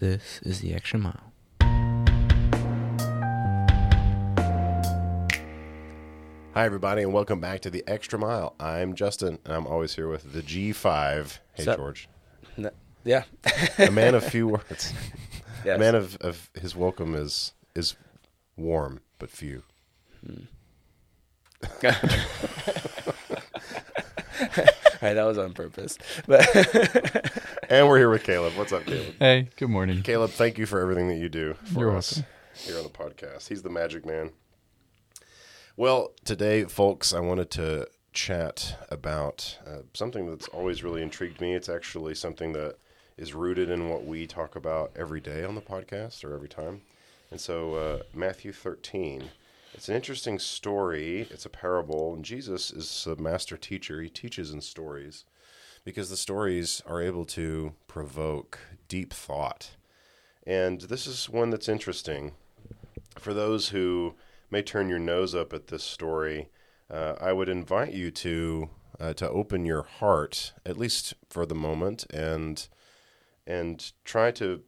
This is the extra mile. Hi, everybody, and welcome back to the Extra Mile. I'm Justin, and I'm always here with the G5. Hey, Sup? George. No, yeah. A man of few words. Yes. A man of, of his welcome is is warm but few. Hmm. All right, that was on purpose. But And we're here with Caleb. What's up, Caleb? Hey, good morning. Caleb, thank you for everything that you do for You're us here on the podcast. He's the magic man. Well, today, folks, I wanted to chat about uh, something that's always really intrigued me. It's actually something that is rooted in what we talk about every day on the podcast or every time. And so, uh, Matthew 13. It's an interesting story. It's a parable, and Jesus is a master teacher. He teaches in stories because the stories are able to provoke deep thought. And this is one that's interesting. For those who may turn your nose up at this story, uh, I would invite you to uh, to open your heart, at least for the moment, and and try to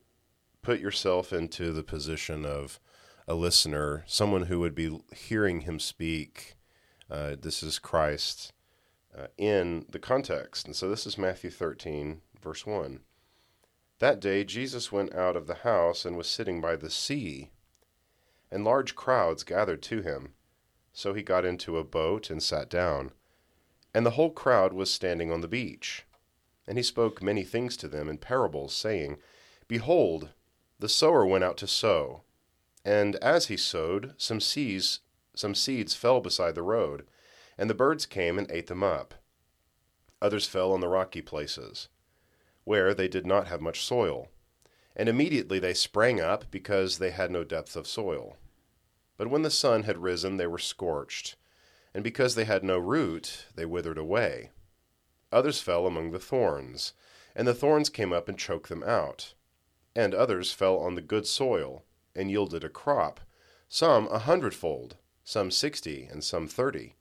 put yourself into the position of a listener, someone who would be hearing him speak. Uh, this is Christ uh, in the context. And so this is Matthew 13, verse 1. That day Jesus went out of the house and was sitting by the sea, and large crowds gathered to him. So he got into a boat and sat down, and the whole crowd was standing on the beach. And he spoke many things to them in parables, saying, Behold, the sower went out to sow, and as he sowed, some seeds, some seeds fell beside the road, and the birds came and ate them up. Others fell on the rocky places, where they did not have much soil, and immediately they sprang up because they had no depth of soil. But when the sun had risen, they were scorched, and because they had no root, they withered away. Others fell among the thorns, and the thorns came up and choked them out. And others fell on the good soil, and yielded a crop, some a hundredfold, some sixty, and some thirty.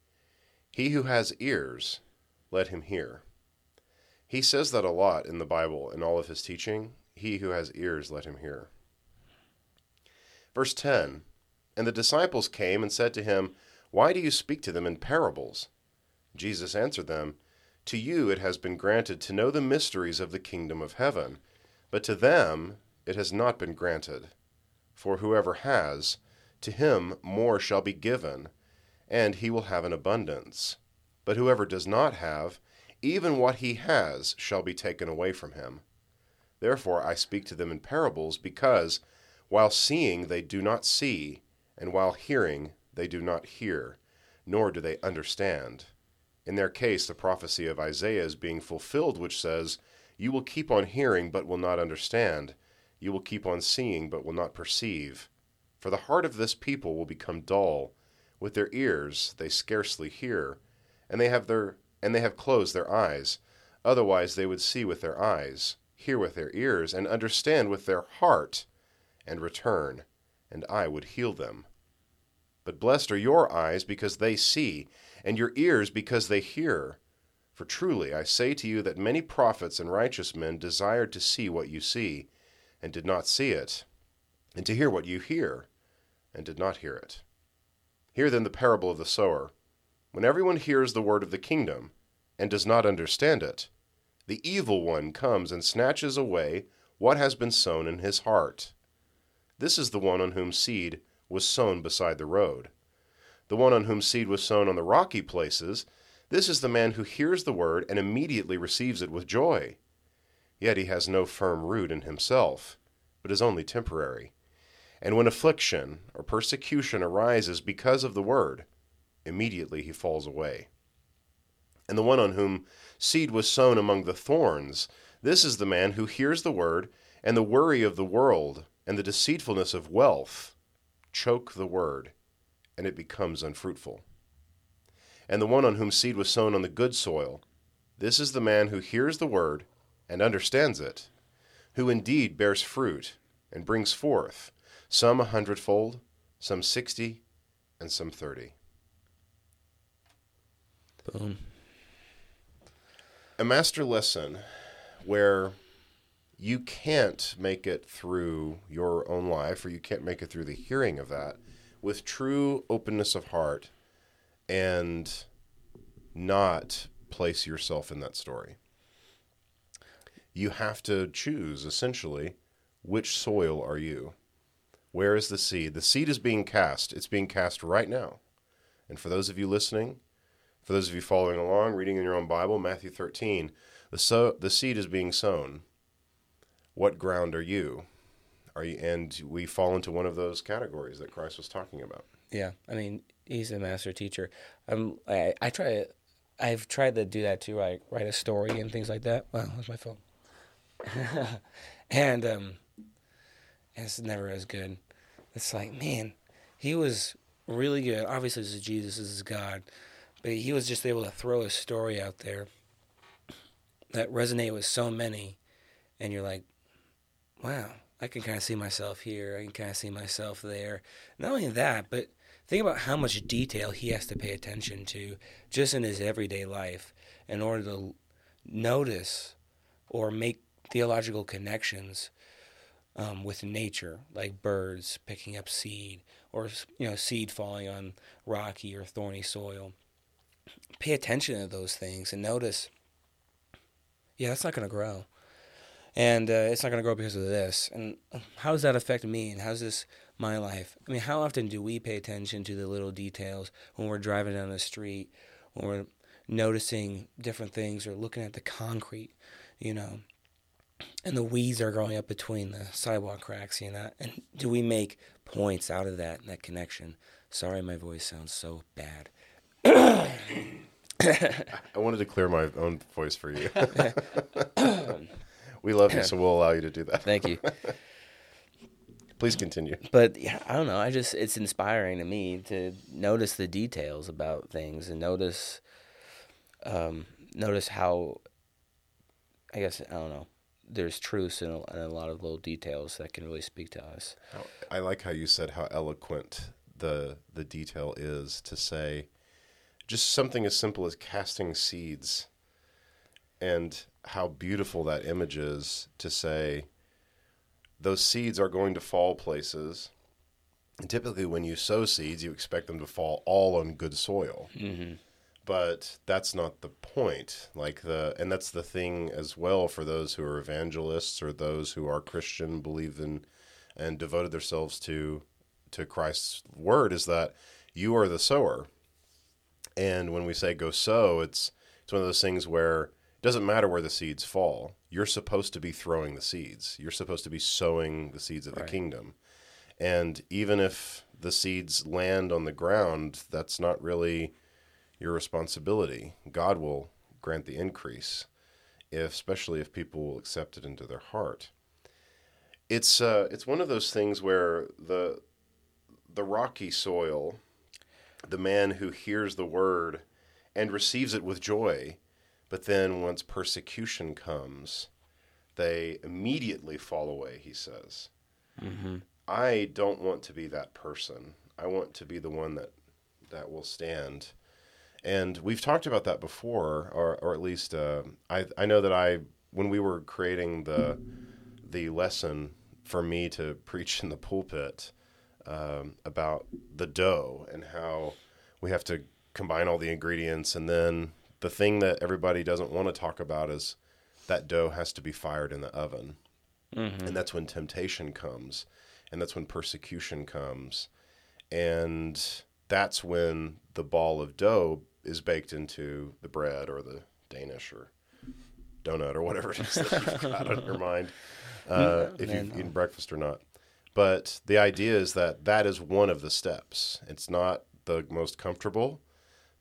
He who has ears, let him hear. He says that a lot in the Bible in all of his teaching. He who has ears, let him hear. Verse 10 And the disciples came and said to him, Why do you speak to them in parables? Jesus answered them, To you it has been granted to know the mysteries of the kingdom of heaven, but to them it has not been granted. For whoever has, to him more shall be given, and he will have an abundance. But whoever does not have, even what he has shall be taken away from him. Therefore I speak to them in parables, because while seeing they do not see, and while hearing they do not hear, nor do they understand. In their case, the prophecy of Isaiah is being fulfilled, which says, You will keep on hearing, but will not understand. You will keep on seeing, but will not perceive. For the heart of this people will become dull. With their ears they scarcely hear, and they have their and they have closed their eyes. Otherwise they would see with their eyes, hear with their ears, and understand with their heart, and return, and I would heal them. But blessed are your eyes because they see, and your ears because they hear. For truly I say to you that many prophets and righteous men desired to see what you see, and did not see it, and to hear what you hear, and did not hear it. Hear then the parable of the sower. When everyone hears the word of the kingdom, and does not understand it, the evil one comes and snatches away what has been sown in his heart. This is the one on whom seed was sown beside the road. The one on whom seed was sown on the rocky places, this is the man who hears the word and immediately receives it with joy. Yet he has no firm root in himself, but is only temporary. And when affliction or persecution arises because of the word, immediately he falls away. And the one on whom seed was sown among the thorns, this is the man who hears the word, and the worry of the world and the deceitfulness of wealth choke the word, and it becomes unfruitful. And the one on whom seed was sown on the good soil, this is the man who hears the word and understands it, who indeed bears fruit and brings forth, some a hundredfold, some sixty, and some thirty. Boom. a master lesson where you can't make it through your own life or you can't make it through the hearing of that with true openness of heart and not place yourself in that story. You have to choose essentially which soil are you? Where is the seed? The seed is being cast. It's being cast right now. And for those of you listening, for those of you following along, reading in your own Bible, Matthew 13, the, so, the seed is being sown. What ground are you? Are you? And we fall into one of those categories that Christ was talking about. Yeah, I mean, he's a master teacher. I'm, I, I try, I've tried to do that too. I write a story and things like that. Wow, that's my phone. and um, it's never as good. It's like, man, he was really good. Obviously, this is Jesus, this is God, but he was just able to throw a story out there that resonated with so many, and you're like, wow, I can kind of see myself here. I can kind of see myself there. Not only that, but think about how much detail he has to pay attention to just in his everyday life in order to notice or make theological connections um, with nature, like birds picking up seed or you know seed falling on rocky or thorny soil. Pay attention to those things and notice. Yeah, that's not going to grow and uh, it's not going to grow because of this. And how does that affect me? And how's this my life? I mean, how often do we pay attention to the little details when we're driving down the street, when we're noticing different things or looking at the concrete, you know, and the weeds are growing up between the sidewalk cracks, you know? And do we make points out of that, that connection? Sorry, my voice sounds so bad. I wanted to clear my own voice for you. We love you, so we'll allow you to do that. Thank you. Please continue. But yeah, I don't know. I just it's inspiring to me to notice the details about things and notice, um, notice how. I guess I don't know. There's truths in a, in a lot of little details that can really speak to us. I like how you said how eloquent the the detail is to say, just something as simple as casting seeds, and how beautiful that image is to say those seeds are going to fall places. And typically, when you sow seeds, you expect them to fall all on good soil. Mm-hmm. But that's not the point. Like the, and that's the thing as well for those who are evangelists or those who are Christian, believe in, and devoted themselves to, to Christ's word is that you are the sower. And when we say go sow, it's it's one of those things where it doesn't matter where the seeds fall. You're supposed to be throwing the seeds. You're supposed to be sowing the seeds of right. the kingdom. And even if the seeds land on the ground, that's not really your responsibility. God will grant the increase, if, especially if people will accept it into their heart. It's uh, it's one of those things where the the rocky soil, the man who hears the word and receives it with joy, but then once persecution comes, they immediately fall away, he says. Mm-hmm. I don't want to be that person. I want to be the one that, that will stand. And we've talked about that before, or, or at least uh, I, I know that I, when we were creating the, the lesson for me to preach in the pulpit um, about the dough and how we have to combine all the ingredients and then the thing that everybody doesn't want to talk about is that dough has to be fired in the oven. Mm-hmm. And that's when temptation comes, and that's when persecution comes. And that's when the ball of dough is baked into the bread or the Danish or donut or whatever it is that you've got on your mind, uh, if you've eaten breakfast or not. But the idea is that that is one of the steps. It's not the most comfortable,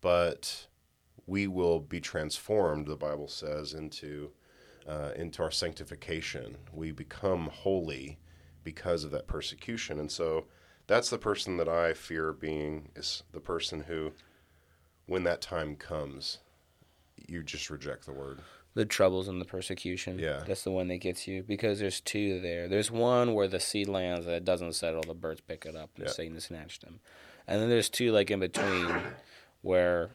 but we will be transformed, the Bible says, into uh, into our sanctification. We become holy because of that persecution, and so that's the person that I fear being is the person who, when that time comes, you just reject the word. The troubles and the persecution. Yeah, that's the one that gets you because there's two there. There's one where the seed lands and it doesn't settle, the birds pick it up and yeah. Satan snatched them, and then there's two like in between where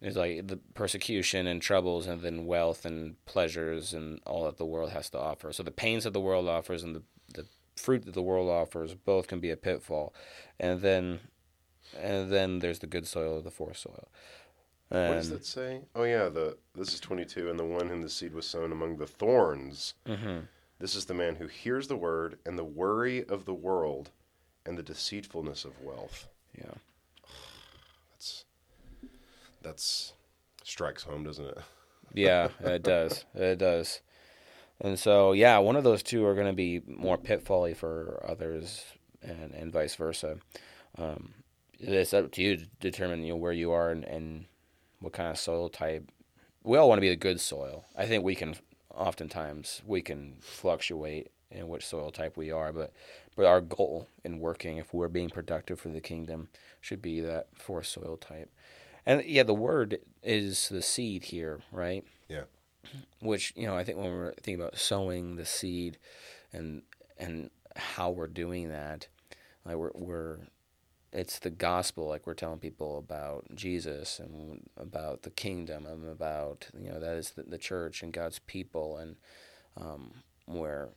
There's like the persecution and troubles, and then wealth and pleasures and all that the world has to offer. So the pains that the world offers and the the fruit that the world offers both can be a pitfall, and then and then there's the good soil or the forest soil. And, what does that say? Oh yeah, the this is twenty two, and the one whom the seed was sown among the thorns. Mhm. This is the man who hears the word, and the worry of the world, and the deceitfulness of wealth. Yeah. That's that's strikes home, doesn't it? Yeah, it does. It does. And so, yeah, one of those two are going to be more pitfally for others, and, and vice versa. Um, it's up to you to determine you know where you are and, and what kind of soil type. We all want to be the good soil. I think we can oftentimes we can fluctuate in which soil type we are, but but our goal in working, if we're being productive for the kingdom, should be that forest soil type. And yeah, the word is the seed here, right? Yeah. Which you know, I think when we're thinking about sowing the seed, and and how we're doing that, like we're we're, it's the gospel. Like we're telling people about Jesus and about the kingdom and about you know that is the, the church and God's people, and um, we're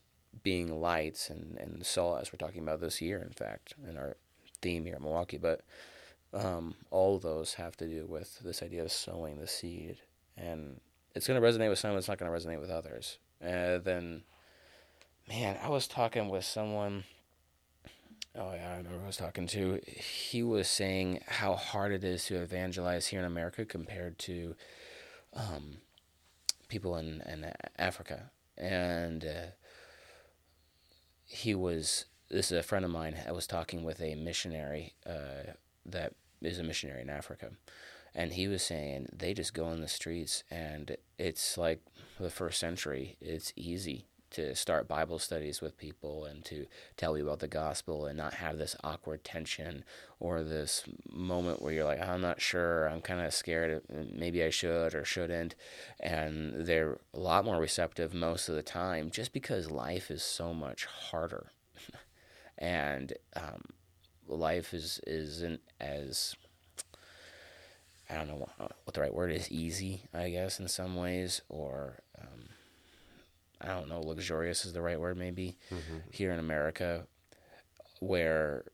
being lights and and salt as we're talking about this year. In fact, in our theme here at Milwaukee, but um, all those have to do with this idea of sowing the seed, and it's going to resonate with some. It's not going to resonate with others. And then, man, I was talking with someone. Oh yeah, I remember who I was talking to. He was saying how hard it is to evangelize here in America compared to um, people in, in Africa, and uh, he was. This is a friend of mine. I was talking with a missionary uh, that is a missionary in Africa, and he was saying they just go in the streets and it's like the first century. It's easy to start Bible studies with people and to tell you about the gospel and not have this awkward tension or this moment where you're like, I'm not sure, I'm kind of scared, maybe I should or shouldn't. And they're a lot more receptive most of the time just because life is so much harder. and um, life is isn't as I don't know what the right word is easy I guess in some ways or um, I don't know luxurious is the right word maybe Mm-hmm. here in America where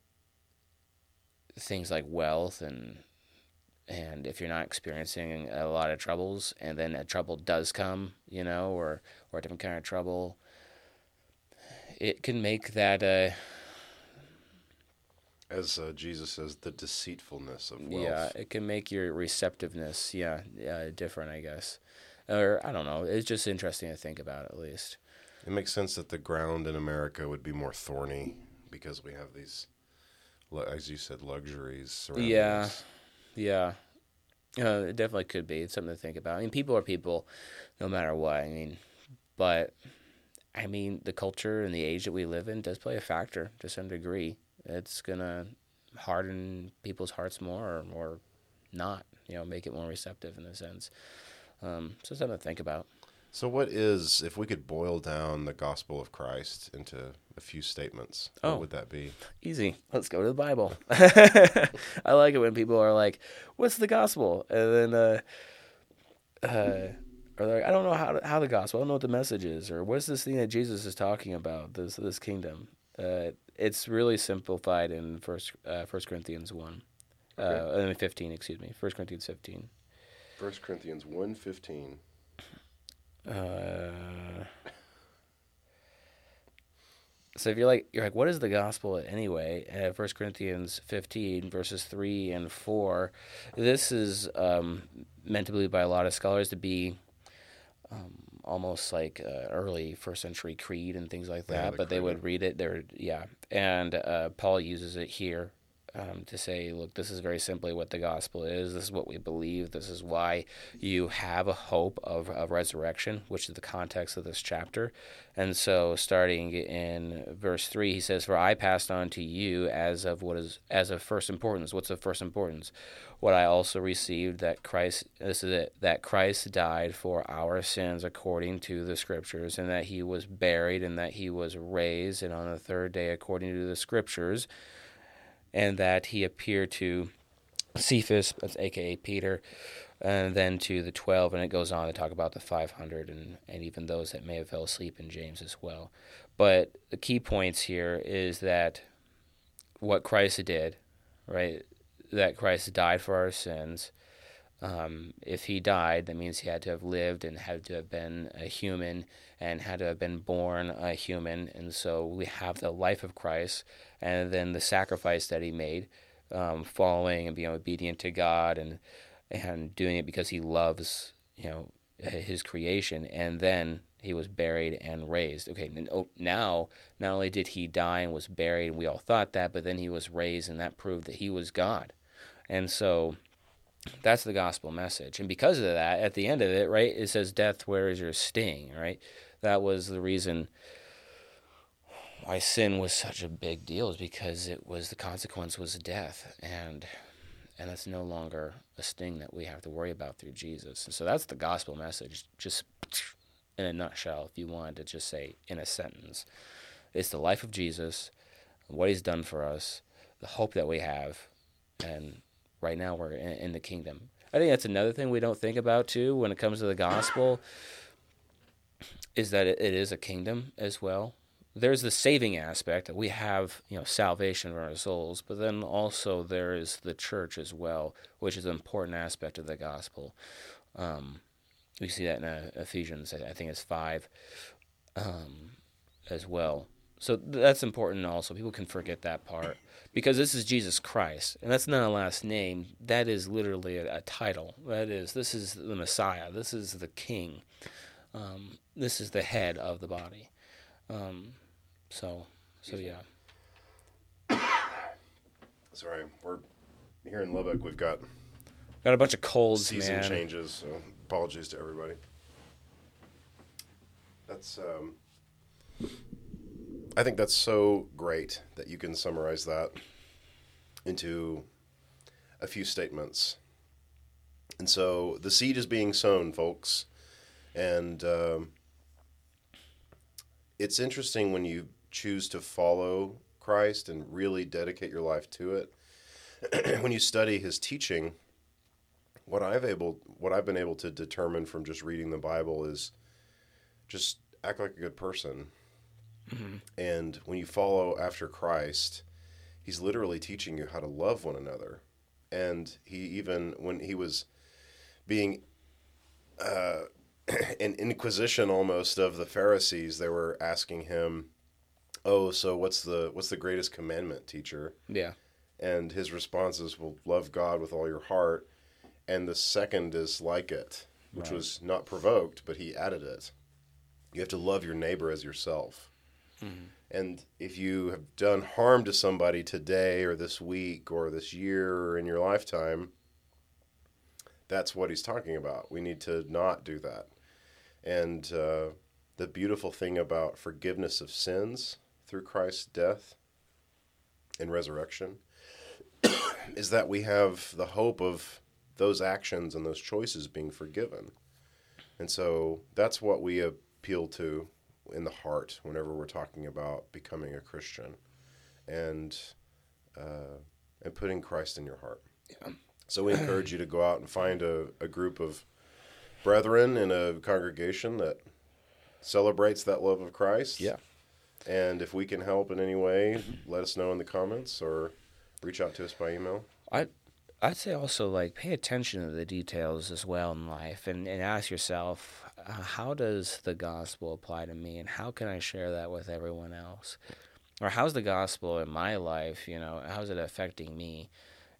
things like wealth and and if you're not experiencing a lot of troubles and then a trouble does come you know or or a different kind of trouble it can make that uh As uh, Jesus says, the deceitfulness of wealth. Yeah, it can make your receptiveness, yeah, yeah, different, I guess. Or I don't know. It's just interesting to think about, at least. It makes sense that the ground in America would be more thorny because we have these, as you said, luxuries. Yeah. us. Yeah, uh, it definitely could be. It's something to think about. I mean, people are people, no matter what. I mean, but I mean, the culture and the age that we live in does play a factor to some degree. It's gonna harden people's hearts more, or, or not. You know, make it more receptive in a sense. Um, so something to think about. So, what is, if we could boil down the gospel of Christ into a few statements, oh, what would that be? Easy. Let's go to the Bible. I like it when people are like, what's the gospel? And then, uh, uh, or like, I don't know how, to, how the gospel, I don't know what the message is, or what's this thing that Jesus is talking about, this, this kingdom? Uh, it's really simplified in First, uh, first Corinthians 1, uh, okay. uh, 15, excuse me, First Corinthians 15. First Corinthians 1.15. Uh, so if you're like you're like, what is the gospel anyway? Uh, 1 Corinthians 15 verses 3 and 4. This is um, meant to believe by a lot of scholars to be um, almost like uh, early first century creed and things like that. Yeah, the but creed. they would read it. There, yeah. And uh, Paul uses it here um, to say, look, this is very simply what the gospel is. This is what we believe. This is why you have a hope of, of resurrection, which is the context of this chapter. And so, starting in verse three, he says, "For I passed on to you as of what is as of first importance. What's of first importance? What I also received that Christ this is it that Christ died for our sins according to the Scriptures, and that He was buried, and that He was raised, and on the third day according to the Scriptures." And that he appeared to Cephas, that's aka Peter, and then to the 12, and it goes on to talk about the 500 and, and even those that may have fell asleep in James as well. But the key points here is that what Christ did, right? That Christ died for our sins. Um, if he died, that means he had to have lived and had to have been a human and had to have been born a human. And so we have the life of Christ and then the sacrifice that he made, um, following and being obedient to God and and doing it because he loves you know his creation. And then he was buried and raised. Okay, oh, now not only did he die and was buried, and we all thought that, but then he was raised, and that proved that he was God. And so that's the gospel message. And because of that, at the end of it, right, it says, Death, where is your sting, right? That was the reason why sin was such a big deal, is because it was the consequence was death. And and that's no longer a sting that we have to worry about through Jesus. And so that's the gospel message, just in a nutshell, if you wanted to just say in a sentence. It's the life of Jesus, what he's done for us, the hope that we have, and right now we're in, in the kingdom. I think that's another thing we don't think about too when it comes to the gospel is that it, it is a kingdom as well. There's the saving aspect that we have, you know, salvation for our souls, but then also there is the church as well, which is an important aspect of the gospel. Um, we see that in uh, Ephesians, I think it's five, um, as well. So that's important also. People can forget that part because this is Jesus Christ, and that's not a last name. That is literally a, a title. That is, this is the Messiah. This is the King. Um, this is the head of the body. Um, so, so yeah. Sorry, we're here in Lubbock. We've got got a bunch of colds, season man. changes. So apologies to everybody. That's um, I think that's so great that you can summarize that into a few statements. And so the seed is being sown, folks, and um, it's interesting when you choose to follow Christ and really dedicate your life to it. when you study His teaching, what I've able, what I've been able to determine from just reading the Bible is just act like a good person Mm-hmm. And when you follow after Christ, he's literally teaching you how to love one another. And he even, when he was being uh, an inquisition almost of the Pharisees, they were asking him, "Oh, so what's the what's the greatest commandment, teacher?" Yeah. And his response is, "Well, love God with all your heart." And the second is like it, which right. was not provoked, but he added it. You have to love your neighbor as yourself. Mm-hmm. And if you have done harm to somebody today or this week or this year or in your lifetime, that's what he's talking about. We need to not do that. And uh, the beautiful thing about forgiveness of sins through Christ's death and resurrection is that we have the hope of those actions and those choices being forgiven. And so that's what we appeal to in the heart whenever we're talking about becoming a Christian, and uh, and putting Christ in your heart. Yeah. So we encourage you to go out and find a, a group of brethren in a congregation that celebrates that love of Christ. Yeah. And if we can help in any way, let us know in the comments or reach out to us by email. I I'd say also like pay attention to the details as well in life and, and ask yourself how does the gospel apply to me and how can I share that with everyone else? Or how's the gospel in my life, you know, how's it affecting me?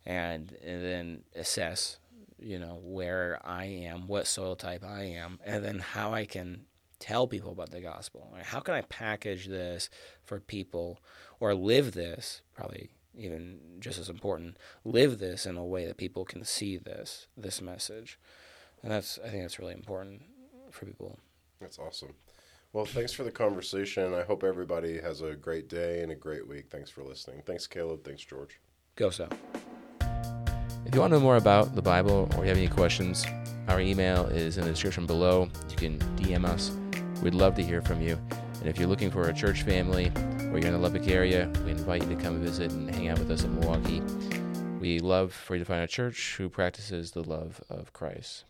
And, and then assess, you know, where I am, what soil type I am, and then how I can tell people about the gospel. How can I package this for people or live this, probably even just as important, live this in a way that people can see this, this message. And that's, I think that's really important for people. That's awesome. Well, thanks for the conversation. I hope everybody has a great day and a great week. Thanks for listening. Thanks, Caleb. Thanks, George. Go sow. If you want to know more about the Bible or you have any questions, our email is in the description below. You can DM us. We'd love to hear from you. And if you're looking for a church family or you're in the Lubbock area, we invite you to come visit and hang out with us in Milwaukee. We love for you to Find a Church who practices the love of Christ.